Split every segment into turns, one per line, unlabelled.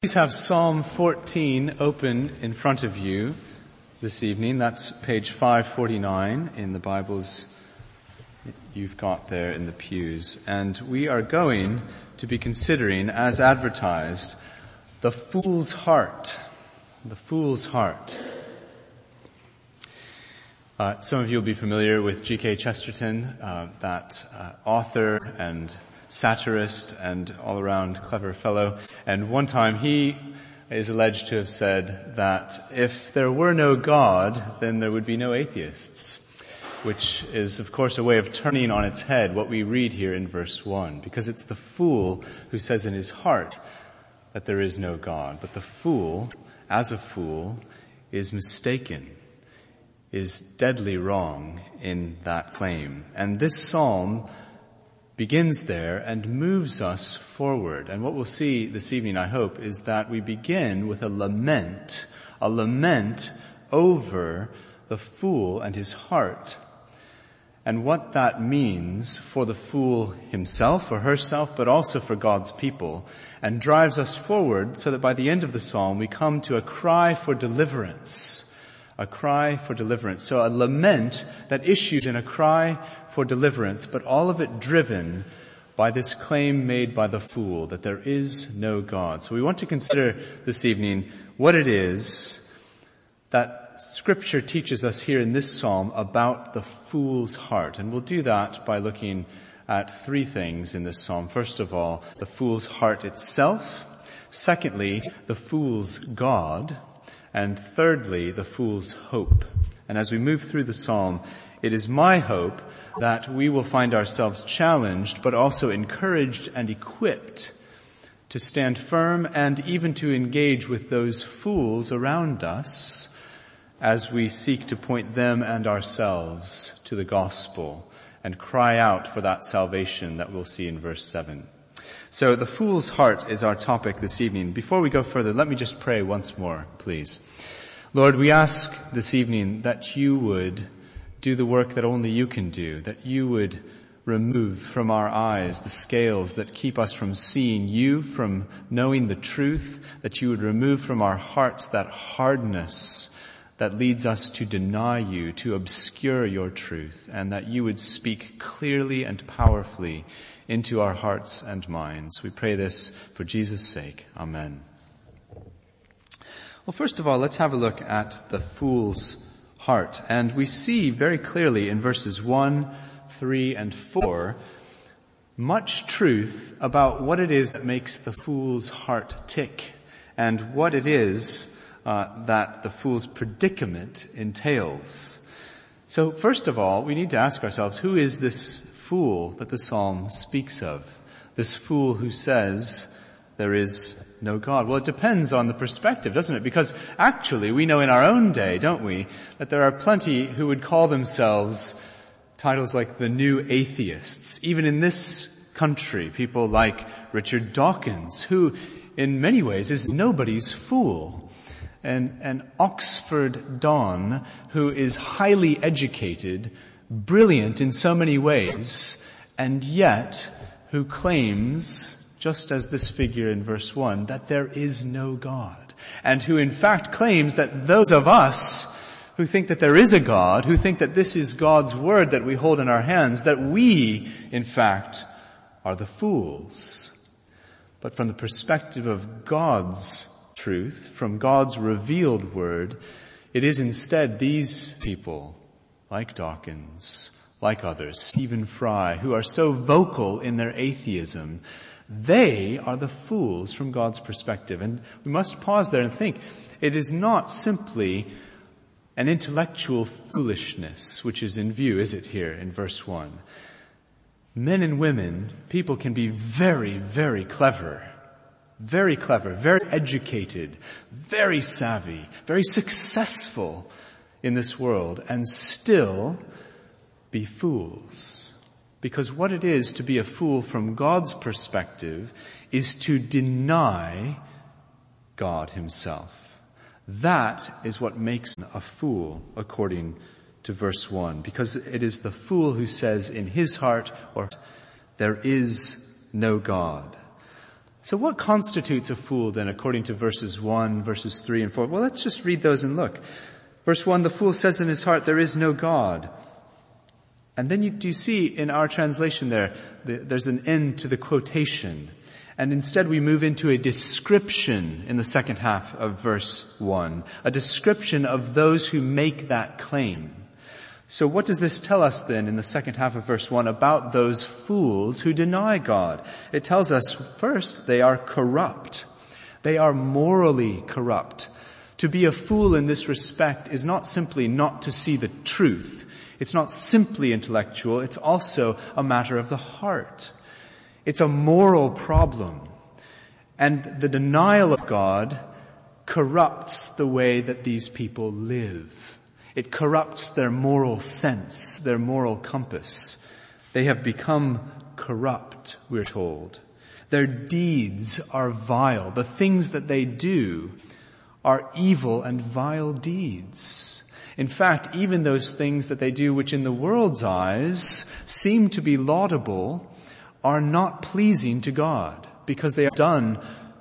Please have Psalm 14 open in front of you this evening. That's page 549 in the Bibles you've got there in the pews. And we are going to be considering, as advertised, the fool's heart. The fool's heart. Uh, some of you will be familiar with G.K. Chesterton, uh, that uh, author and satirist and all around clever fellow. And one time he is alleged to have said that if there were no God, then there would be no atheists. Which is of course a way of turning on its head what we read here in verse 1. Because it's the fool who says in his heart that there is no God. But the fool, as a fool, is mistaken, is deadly wrong in that claim. And this psalm begins there and moves us forward. And what we'll see this evening, I hope, is that we begin with a lament, a lament over the fool and his heart. And what that means for the fool himself or herself, but also for God's people, and drives us forward so that by the end of the psalm we come to a cry for deliverance a cry for deliverance. So a lament that issued in a cry for deliverance, but all of it driven by this claim made by the fool that there is no God. So we want to consider this evening what it is that scripture teaches us here in this psalm about the fool's heart. And we'll do that by looking at three things in this psalm. First of all, the fool's heart itself. Secondly, the fool's God. And thirdly, the fool's hope. And as we move through the psalm, it is my hope that we will find ourselves challenged, but also encouraged and equipped to stand firm and even to engage with those fools around us as we seek to point them and ourselves to the gospel and cry out for that salvation that we'll see in verse 7. So the fool's heart is our topic this evening. Before we go further, let me just pray once more, please. Lord, we ask this evening that you would do the work that only you can do, that you would remove from our eyes the scales that keep us from seeing you, from knowing the truth, that you would remove from our hearts that hardness that leads us to deny you, to obscure your truth, and that you would speak clearly and powerfully into our hearts and minds. We pray this for Jesus' sake. Amen. Well, first of all, let's have a look at the fool's heart. And we see very clearly in verses 1, 3, and 4 much truth about what it is that makes the fool's heart tick and what it is uh, that the fool's predicament entails. So first of all, we need to ask ourselves, who is this fool that the psalm speaks of. This fool who says there is no God. Well, it depends on the perspective, doesn't it? Because actually we know in our own day, don't we, that there are plenty who would call themselves titles like the new atheists. Even in this country, people like Richard Dawkins, who in many ways is nobody's fool. And an Oxford Don who is highly educated brilliant in so many ways, and yet who claims, just as this figure in verse 1, that there is no God. And who in fact claims that those of us who think that there is a God, who think that this is God's word that we hold in our hands, that we, in fact, are the fools. But from the perspective of God's truth, from God's revealed word, it is instead these people like Dawkins, like others, Stephen Fry, who are so vocal in their atheism, they are the fools from God's perspective. And we must pause there and think, it is not simply an intellectual foolishness which is in view, is it here in verse 1? Men and women, people can be very, very clever. Very clever, very educated, very savvy, very successful in this world and still be fools. Because what it is to be a fool from God's perspective is to deny God himself. That is what makes a fool according to verse 1. Because it is the fool who says in his heart or there is no God. So what constitutes a fool then according to verses 1, verses 3 and 4? Well, let's just read those and look. Verse 1, the fool says in his heart, there is no God. And then you, do you see in our translation there, the, there's an end to the quotation. And instead we move into a description in the second half of verse 1. A description of those who make that claim. So what does this tell us then in the second half of verse 1 about those fools who deny God? It tells us first they are corrupt. They are morally corrupt. To be a fool in this respect is not simply not to see the truth, it's not simply intellectual, it's also a matter of the heart. It's a moral problem. And the denial of God corrupts the way that these people live. It corrupts their moral sense, their moral compass. They have become corrupt, we're told. Their deeds are vile. The things that they do are evil and vile deeds. In fact, even those things that they do which in the world's eyes seem to be laudable are not pleasing to God because they are done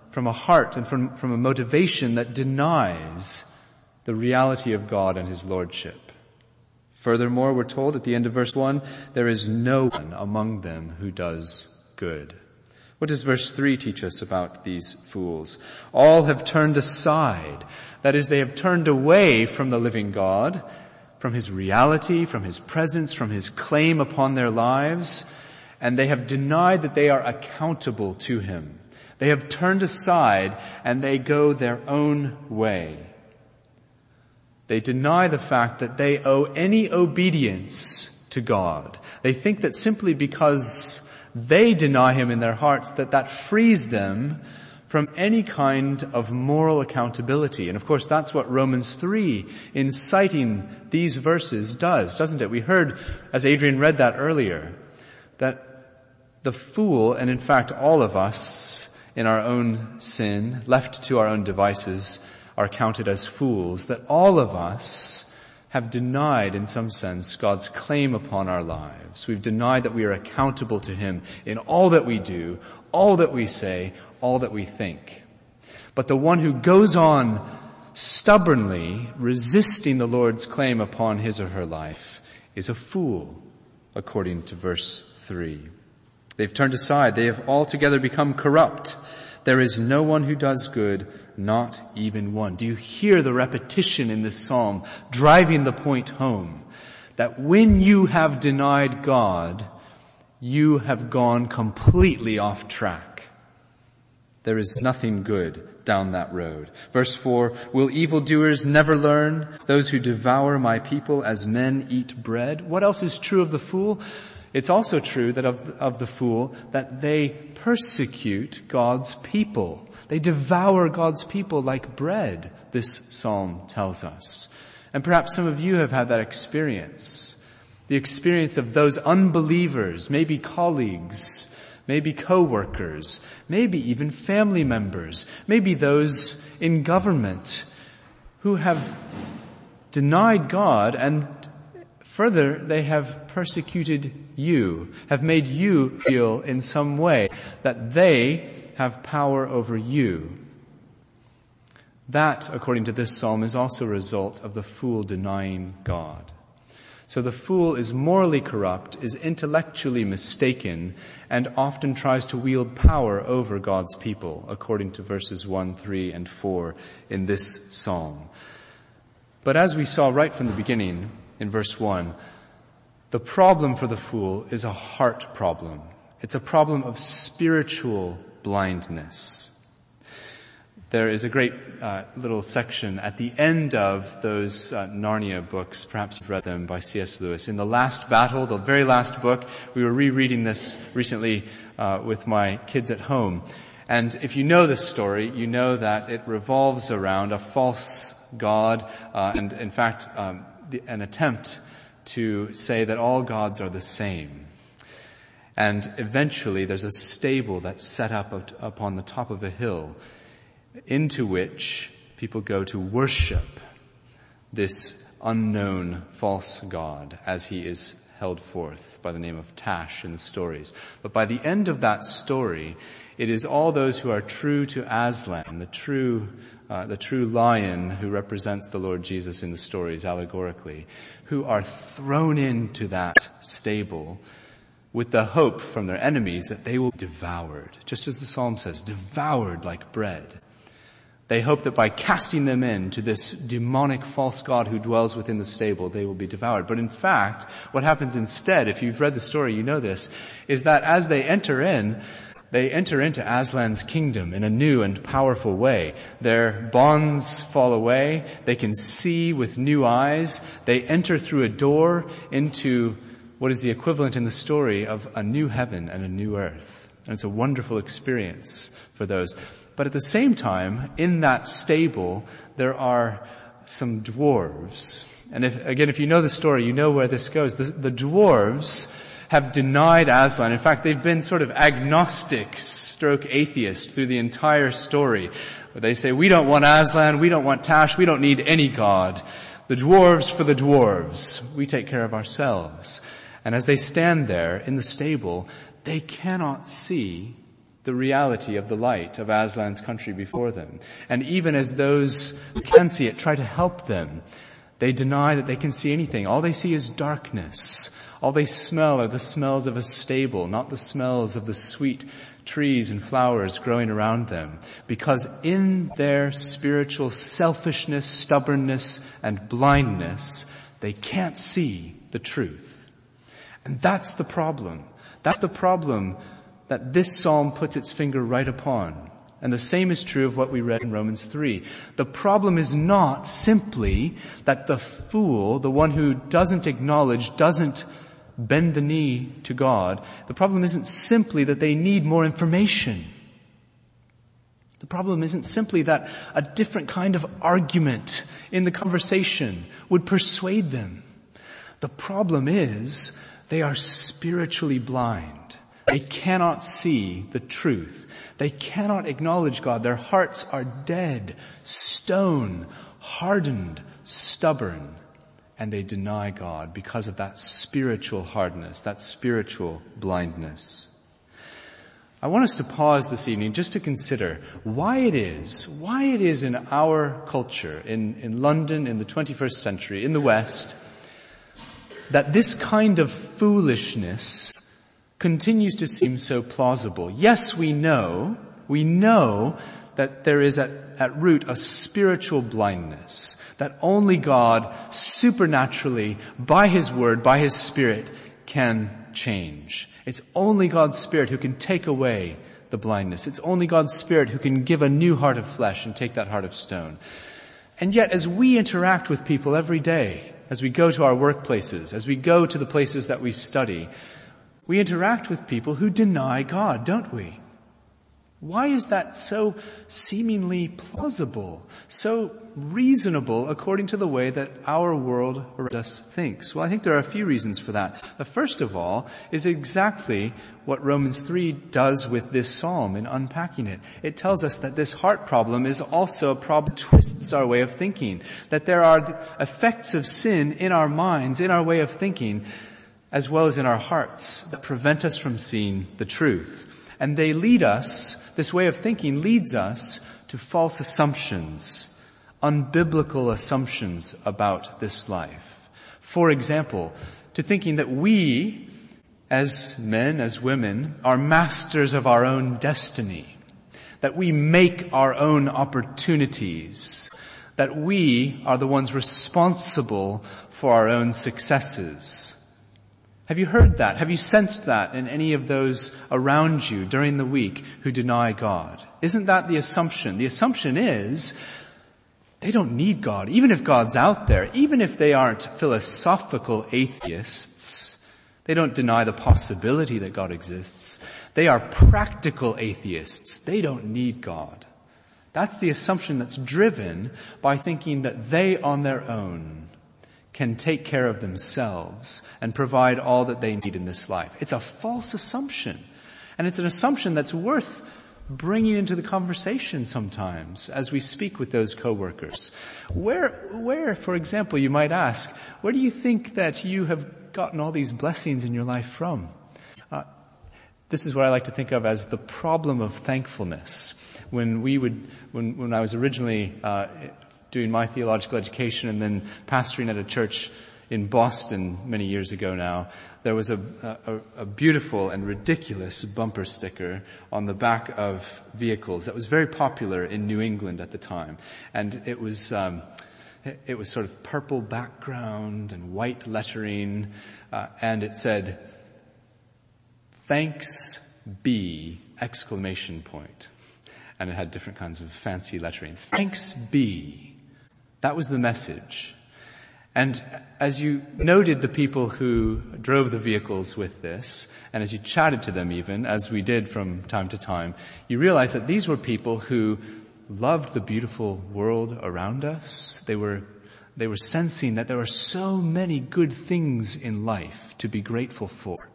from a heart and from, from a motivation that denies the reality of God and His Lordship. Furthermore, we're told at the end of verse 1, there is no one among them who does good. What does verse 3 teach us about these fools? All have turned aside. That is, they have turned away from the living God, from His reality, from His presence, from His claim upon their lives, and they have denied that they are accountable to Him. They have turned aside and they go their own way. They deny the fact that they owe any obedience to God. They think that simply because they deny him in their hearts that that frees them from any kind of moral accountability. And of course that's what Romans 3 in citing these verses does, doesn't it? We heard, as Adrian read that earlier, that the fool, and in fact all of us in our own sin, left to our own devices, are counted as fools, that all of us have denied, in some sense, God's claim upon our lives. We've denied that we are accountable to Him in all that we do, all that we say, all that we think. But the one who goes on stubbornly resisting the Lord's claim upon his or her life is a fool, according to verse 3. They've turned aside. They have altogether become corrupt. There is no one who does good, not even one. Do you hear the repetition in this psalm driving the point home? That when you have denied God, you have gone completely off track. There is nothing good down that road. Verse 4, will evildoers never learn? Those who devour my people as men eat bread? What else is true of the fool? It's also true that of, of the fool that they persecute God's people. They devour God's people like bread, this psalm tells us. And perhaps some of you have had that experience. The experience of those unbelievers, maybe colleagues, maybe co-workers, maybe even family members, maybe those in government who have denied God and further, they have persecuted you, have made you feel in some way that they have power over you. That, according to this psalm, is also a result of the fool denying God. So the fool is morally corrupt, is intellectually mistaken, and often tries to wield power over God's people, according to verses 1, 3, and 4 in this psalm. But as we saw right from the beginning, in verse 1, the problem for the fool is a heart problem. It's a problem of spiritual blindness. There is a great uh, little section at the end of those uh, Narnia books. Perhaps you've read them by C.S. Lewis. In the last battle, the very last book, we were rereading this recently uh, with my kids at home. And if you know this story, you know that it revolves around a false god, uh, and in fact, um, the, an attempt to say that all gods are the same. And eventually there's a stable that's set up upon the top of a hill into which people go to worship this unknown false god as he is held forth by the name of Tash in the stories. But by the end of that story, it is all those who are true to Aslan, the true uh, the true lion who represents the Lord Jesus in the stories allegorically, who are thrown into that stable with the hope from their enemies that they will be devoured, just as the psalm says, devoured like bread. They hope that by casting them into this demonic false god who dwells within the stable, they will be devoured. But in fact, what happens instead, if you've read the story, you know this, is that as they enter in, they enter into Aslan's kingdom in a new and powerful way. Their bonds fall away. They can see with new eyes. They enter through a door into what is the equivalent in the story of a new heaven and a new earth. And it's a wonderful experience for those. But at the same time, in that stable, there are some dwarves. And if, again, if you know the story, you know where this goes. The, the dwarves have denied Aslan. In fact, they've been sort of agnostic stroke atheist through the entire story. Where they say, we don't want Aslan, we don't want Tash, we don't need any god. The dwarves for the dwarves. We take care of ourselves. And as they stand there in the stable, they cannot see the reality of the light of Aslan's country before them. And even as those who can see it try to help them, they deny that they can see anything. All they see is darkness. All they smell are the smells of a stable, not the smells of the sweet trees and flowers growing around them. Because in their spiritual selfishness, stubbornness, and blindness, they can't see the truth. And that's the problem. That's the problem that this psalm puts its finger right upon. And the same is true of what we read in Romans 3. The problem is not simply that the fool, the one who doesn't acknowledge, doesn't bend the knee to God. The problem isn't simply that they need more information. The problem isn't simply that a different kind of argument in the conversation would persuade them. The problem is they are spiritually blind. They cannot see the truth. They cannot acknowledge God. Their hearts are dead, stone, hardened, stubborn and they deny God because of that spiritual hardness, that spiritual blindness. I want us to pause this evening just to consider why it is, why it is in our culture, in, in London in the 21st century, in the West, that this kind of foolishness continues to seem so plausible. Yes, we know, we know that there is at, at root a spiritual blindness, that only God supernaturally, by His Word, by His Spirit, can change. It's only God's Spirit who can take away the blindness. It's only God's Spirit who can give a new heart of flesh and take that heart of stone. And yet as we interact with people every day, as we go to our workplaces, as we go to the places that we study, we interact with people who deny God, don't we? Why is that so seemingly plausible, so reasonable according to the way that our world around us thinks? Well, I think there are a few reasons for that. The first of all is exactly what Romans 3 does with this psalm in unpacking it. It tells us that this heart problem is also a problem that twists our way of thinking, that there are effects of sin in our minds, in our way of thinking, as well as in our hearts that prevent us from seeing the truth. And they lead us, this way of thinking leads us to false assumptions, unbiblical assumptions about this life. For example, to thinking that we, as men, as women, are masters of our own destiny, that we make our own opportunities, that we are the ones responsible for our own successes, have you heard that? Have you sensed that in any of those around you during the week who deny God? Isn't that the assumption? The assumption is they don't need God. Even if God's out there, even if they aren't philosophical atheists, they don't deny the possibility that God exists. They are practical atheists. They don't need God. That's the assumption that's driven by thinking that they on their own can take care of themselves and provide all that they need in this life. It's a false assumption. And it's an assumption that's worth bringing into the conversation sometimes as we speak with those coworkers. Where, where, for example, you might ask, where do you think that you have gotten all these blessings in your life from? Uh, this is what I like to think of as the problem of thankfulness. When we would, when, when I was originally uh, doing my theological education and then pastoring at a church in Boston many years ago now, there was a, a, a, beautiful and ridiculous bumper sticker on the back of vehicles that was very popular in New England at the time. And it was, um, it was sort of purple background and white lettering, uh, and it said, thanks be, exclamation point. And it had different kinds of fancy lettering. Thanks be. That was the message. And as you noted the people who drove the vehicles with this, and as you chatted to them even, as we did from time to time, you realized that these were people who loved the beautiful world around us. They were, they were sensing that there are so many good things in life to be grateful for.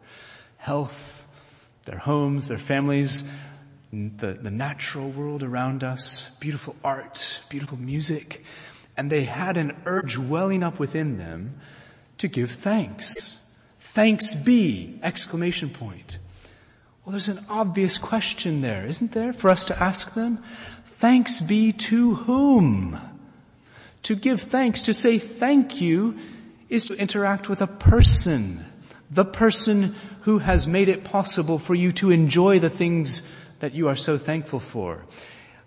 Health, their homes, their families, the, the natural world around us, beautiful art, beautiful music, and they had an urge welling up within them to give thanks. Thanks be! Exclamation point. Well, there's an obvious question there, isn't there, for us to ask them? Thanks be to whom? To give thanks, to say thank you, is to interact with a person. The person who has made it possible for you to enjoy the things that you are so thankful for.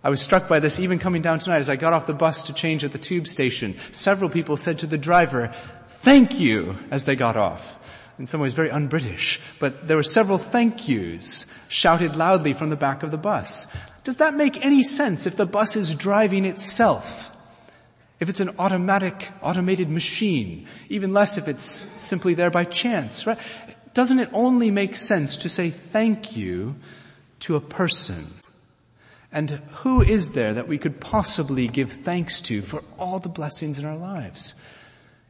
I was struck by this even coming down tonight as I got off the bus to change at the tube station. Several people said to the driver, thank you, as they got off. In some ways very un-British, but there were several thank yous shouted loudly from the back of the bus. Does that make any sense if the bus is driving itself? If it's an automatic, automated machine, even less if it's simply there by chance, right? Doesn't it only make sense to say thank you to a person? And who is there that we could possibly give thanks to for all the blessings in our lives?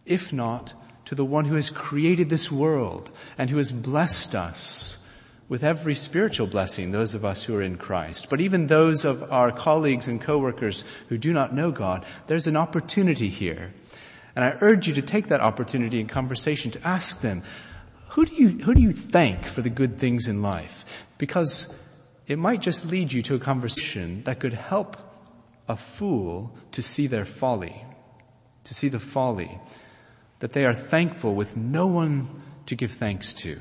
If not to the one who has created this world and who has blessed us with every spiritual blessing, those of us who are in Christ. But even those of our colleagues and coworkers who do not know God, there's an opportunity here. And I urge you to take that opportunity in conversation to ask them, who do you, who do you thank for the good things in life? Because it might just lead you to a conversation that could help a fool to see their folly, to see the folly that they are thankful with no one to give thanks to.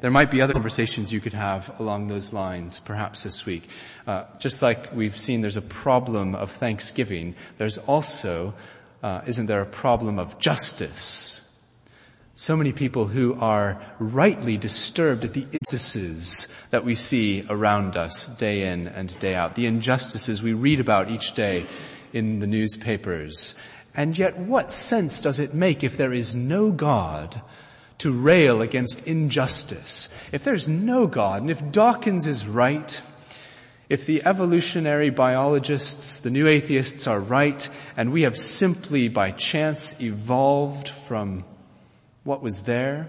There might be other conversations you could have along those lines, perhaps this week. Uh, just like we've seen, there's a problem of thanksgiving. There's also, uh, isn't there a problem of justice? So many people who are rightly disturbed at the injustices that we see around us day in and day out, the injustices we read about each day in the newspapers. And yet what sense does it make if there is no God to rail against injustice? If there's no God, and if Dawkins is right, if the evolutionary biologists, the new atheists are right, and we have simply by chance evolved from what was there,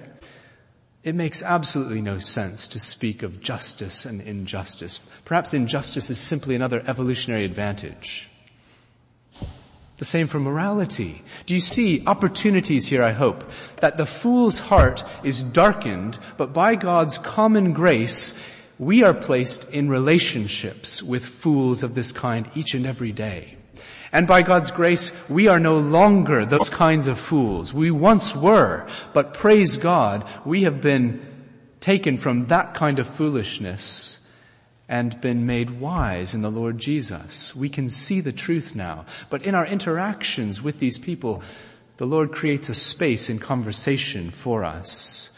it makes absolutely no sense to speak of justice and injustice. Perhaps injustice is simply another evolutionary advantage. The same for morality. Do you see opportunities here, I hope, that the fool's heart is darkened, but by God's common grace, we are placed in relationships with fools of this kind each and every day. And by God's grace, we are no longer those kinds of fools. We once were, but praise God, we have been taken from that kind of foolishness and been made wise in the Lord Jesus. We can see the truth now. But in our interactions with these people, the Lord creates a space in conversation for us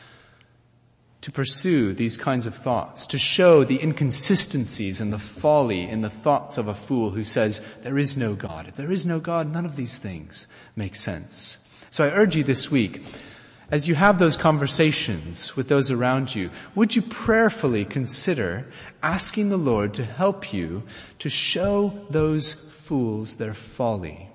to pursue these kinds of thoughts, to show the inconsistencies and the folly in the thoughts of a fool who says, there is no God. If there is no God, none of these things make sense. So I urge you this week, as you have those conversations with those around you, would you prayerfully consider asking the Lord to help you to show those fools their folly?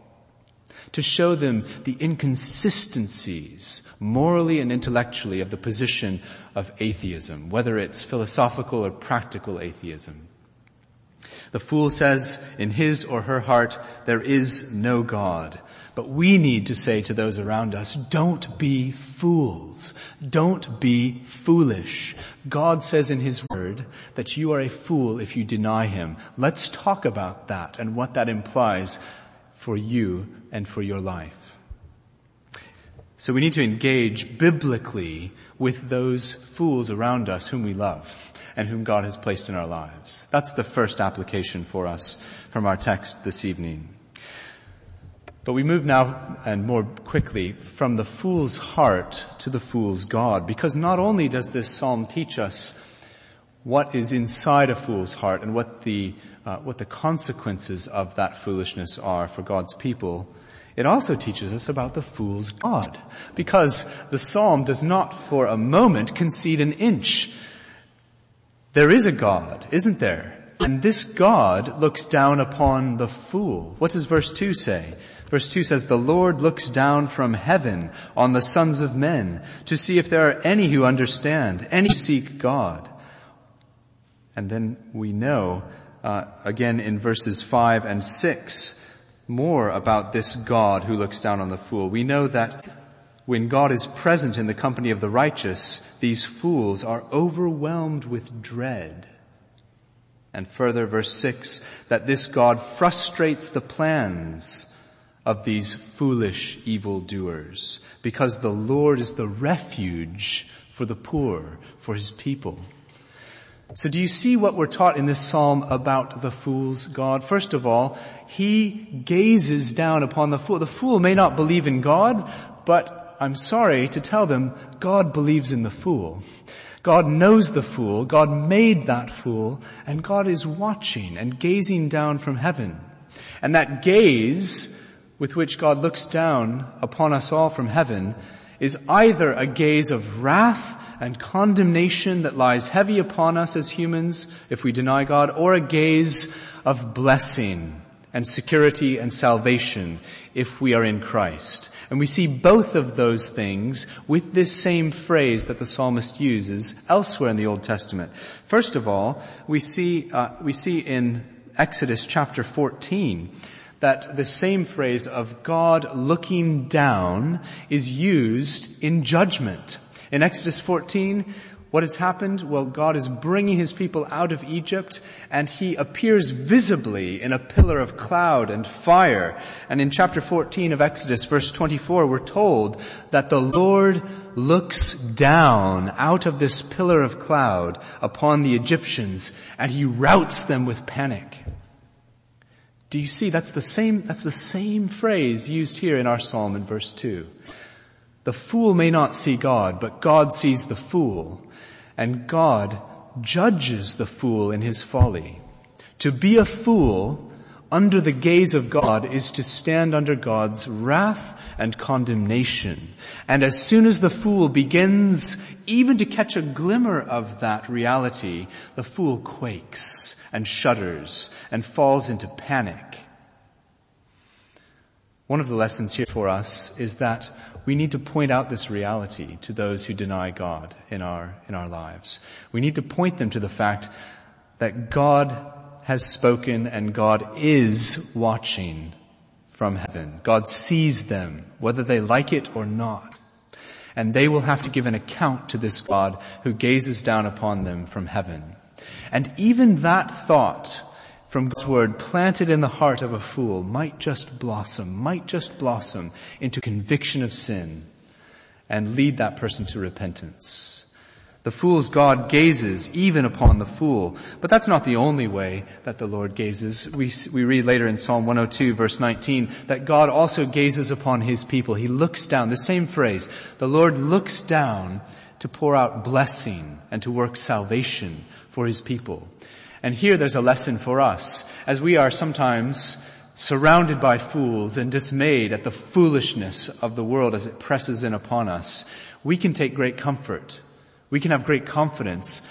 To show them the inconsistencies morally and intellectually of the position of atheism, whether it's philosophical or practical atheism. The fool says in his or her heart, there is no God. But we need to say to those around us, don't be fools. Don't be foolish. God says in His Word that you are a fool if you deny Him. Let's talk about that and what that implies for you and for your life. So we need to engage biblically with those fools around us whom we love and whom God has placed in our lives. That's the first application for us from our text this evening. But we move now and more quickly from the fool's heart to the fool's God because not only does this psalm teach us what is inside a fool's heart and what the, uh, what the consequences of that foolishness are for God's people, it also teaches us about the fool's God because the psalm does not for a moment concede an inch. There is a God, isn't there? And this God looks down upon the fool. What does verse 2 say? Verse 2 says, The Lord looks down from heaven on the sons of men to see if there are any who understand, any who seek God. And then we know, uh, again in verses 5 and 6, more about this God who looks down on the fool. We know that when God is present in the company of the righteous, these fools are overwhelmed with dread. And further, verse 6, that this God frustrates the plans of these foolish evildoers because the Lord is the refuge for the poor, for his people. So do you see what we're taught in this psalm about the fool's God? First of all, he gazes down upon the fool. The fool may not believe in God, but I'm sorry to tell them, God believes in the fool. God knows the fool, God made that fool, and God is watching and gazing down from heaven. And that gaze with which God looks down upon us all from heaven is either a gaze of wrath and condemnation that lies heavy upon us as humans if we deny God, or a gaze of blessing and security and salvation if we are in Christ. And we see both of those things with this same phrase that the psalmist uses elsewhere in the Old Testament. First of all, we see, uh, we see in Exodus chapter 14 that the same phrase of God looking down is used in judgment. In Exodus 14, what has happened? Well, God is bringing his people out of Egypt and he appears visibly in a pillar of cloud and fire. And in chapter 14 of Exodus, verse 24, we're told that the Lord looks down out of this pillar of cloud upon the Egyptians and he routs them with panic. Do you see? That's the same, that's the same phrase used here in our psalm in verse 2. The fool may not see God, but God sees the fool, and God judges the fool in his folly. To be a fool under the gaze of God is to stand under God's wrath and condemnation. And as soon as the fool begins even to catch a glimmer of that reality, the fool quakes and shudders and falls into panic. One of the lessons here for us is that we need to point out this reality to those who deny God in our, in our lives. We need to point them to the fact that God has spoken and God is watching from heaven. God sees them, whether they like it or not. And they will have to give an account to this God who gazes down upon them from heaven. And even that thought from God's word planted in the heart of a fool might just blossom, might just blossom into conviction of sin and lead that person to repentance. The fool's God gazes even upon the fool. But that's not the only way that the Lord gazes. We, we read later in Psalm 102 verse 19 that God also gazes upon his people. He looks down, the same phrase, the Lord looks down to pour out blessing and to work salvation for his people. And here there's a lesson for us as we are sometimes surrounded by fools and dismayed at the foolishness of the world as it presses in upon us. We can take great comfort we can have great confidence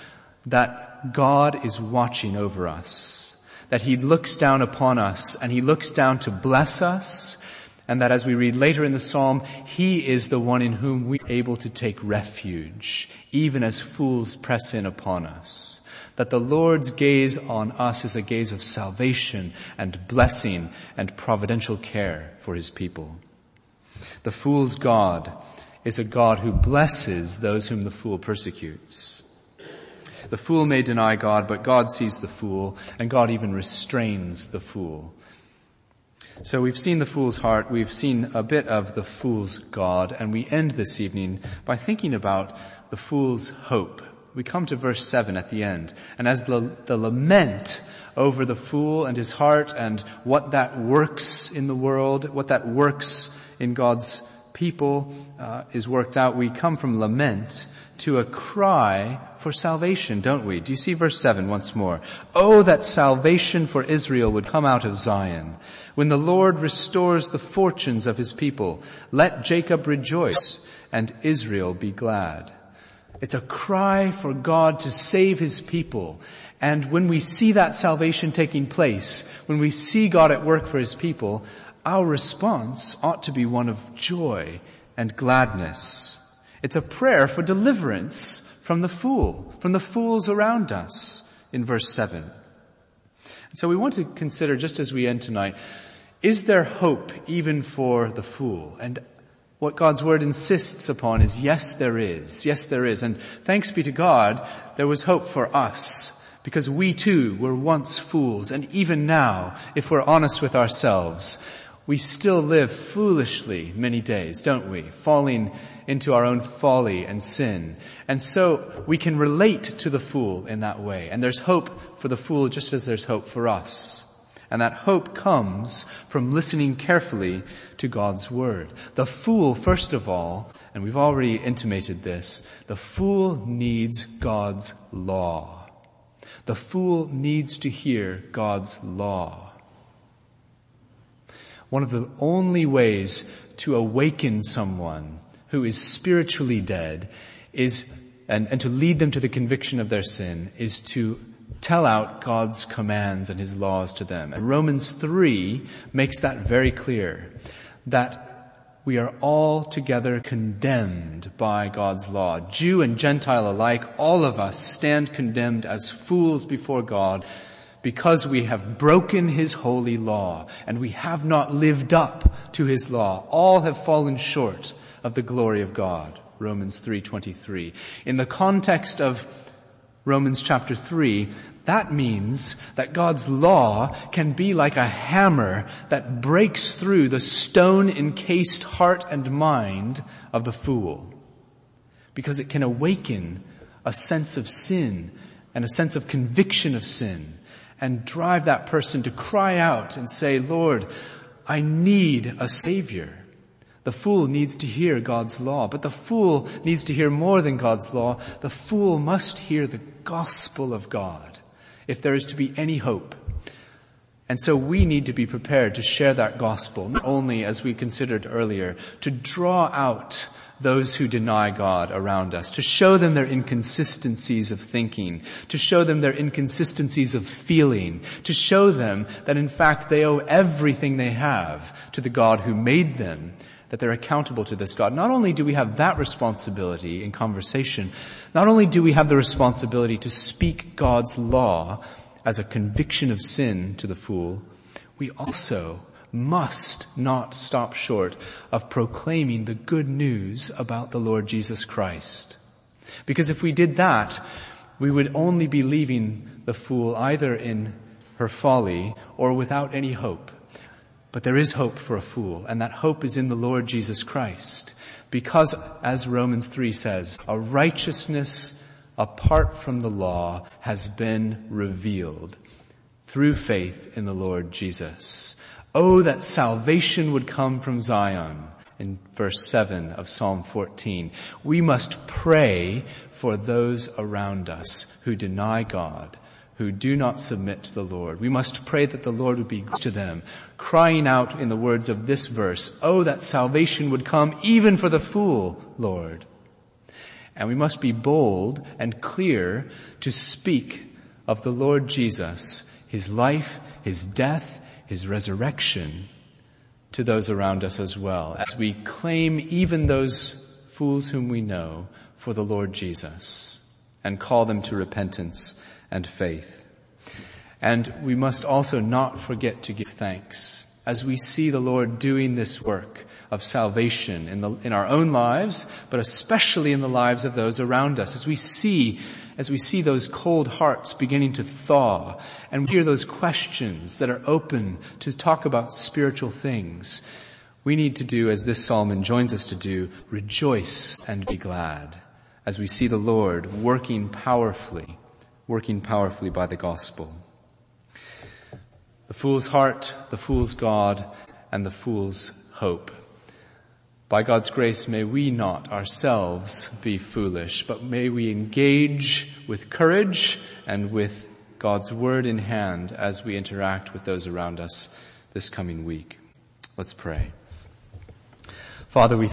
that God is watching over us, that He looks down upon us and He looks down to bless us, and that as we read later in the Psalm, He is the one in whom we are able to take refuge, even as fools press in upon us. That the Lord's gaze on us is a gaze of salvation and blessing and providential care for his people. The fool's God is a God who blesses those whom the fool persecutes. The fool may deny God, but God sees the fool, and God even restrains the fool. So we've seen the fool's heart, we've seen a bit of the fool's God, and we end this evening by thinking about the fool's hope. We come to verse 7 at the end, and as the, the lament over the fool and his heart and what that works in the world, what that works in God's people uh, is worked out, we come from lament to a cry for salvation, don't we? Do you see verse 7 once more? Oh, that salvation for Israel would come out of Zion. When the Lord restores the fortunes of his people, let Jacob rejoice and Israel be glad. It's a cry for God to save his people. And when we see that salvation taking place, when we see God at work for his people, our response ought to be one of joy and gladness. It's a prayer for deliverance from the fool, from the fools around us in verse 7. So we want to consider, just as we end tonight, is there hope even for the fool? And what God's word insists upon is yes, there is. Yes, there is. And thanks be to God, there was hope for us because we too were once fools. And even now, if we're honest with ourselves, we still live foolishly many days, don't we? Falling into our own folly and sin. And so we can relate to the fool in that way. And there's hope for the fool just as there's hope for us. And that hope comes from listening carefully to God's word. The fool, first of all, and we've already intimated this, the fool needs God's law. The fool needs to hear God's law. One of the only ways to awaken someone who is spiritually dead is, and, and to lead them to the conviction of their sin is to tell out God's commands and His laws to them. And Romans 3 makes that very clear. That we are all together condemned by God's law. Jew and Gentile alike, all of us stand condemned as fools before God because we have broken his holy law and we have not lived up to his law. All have fallen short of the glory of God. Romans 3:23. In the context of Romans chapter 3, that means that God's law can be like a hammer that breaks through the stone encased heart and mind of the fool. Because it can awaken a sense of sin and a sense of conviction of sin and drive that person to cry out and say, Lord, I need a savior. The fool needs to hear God's law, but the fool needs to hear more than God's law. The fool must hear the gospel of God if there is to be any hope. And so we need to be prepared to share that gospel, not only as we considered earlier, to draw out those who deny God around us, to show them their inconsistencies of thinking, to show them their inconsistencies of feeling, to show them that in fact they owe everything they have to the God who made them, that they're accountable to this God. Not only do we have that responsibility in conversation, not only do we have the responsibility to speak God's law as a conviction of sin to the fool, we also must not stop short of proclaiming the good news about the Lord Jesus Christ. Because if we did that, we would only be leaving the fool either in her folly or without any hope. But there is hope for a fool, and that hope is in the Lord Jesus Christ. Because, as Romans 3 says, a righteousness apart from the law has been revealed through faith in the Lord Jesus. Oh, that salvation would come from Zion in verse 7 of Psalm 14. We must pray for those around us who deny God, who do not submit to the Lord. We must pray that the Lord would be good to them, crying out in the words of this verse, Oh, that salvation would come even for the fool, Lord. And we must be bold and clear to speak of the Lord Jesus, His life, His death, his resurrection to those around us as well, as we claim even those fools whom we know for the Lord Jesus. And call them to repentance and faith. And we must also not forget to give thanks as we see the Lord doing this work of salvation in, the, in our own lives, but especially in the lives of those around us. As we see, as we see those cold hearts beginning to thaw and hear those questions that are open to talk about spiritual things, we need to do as this psalm enjoins us to do, rejoice and be glad as we see the Lord working powerfully, working powerfully by the gospel. The fool's heart, the fool's God, and the fool's hope. By God's grace, may we not ourselves be foolish, but may we engage with courage and with God's word in hand as we interact with those around us this coming week. Let's pray. Father, we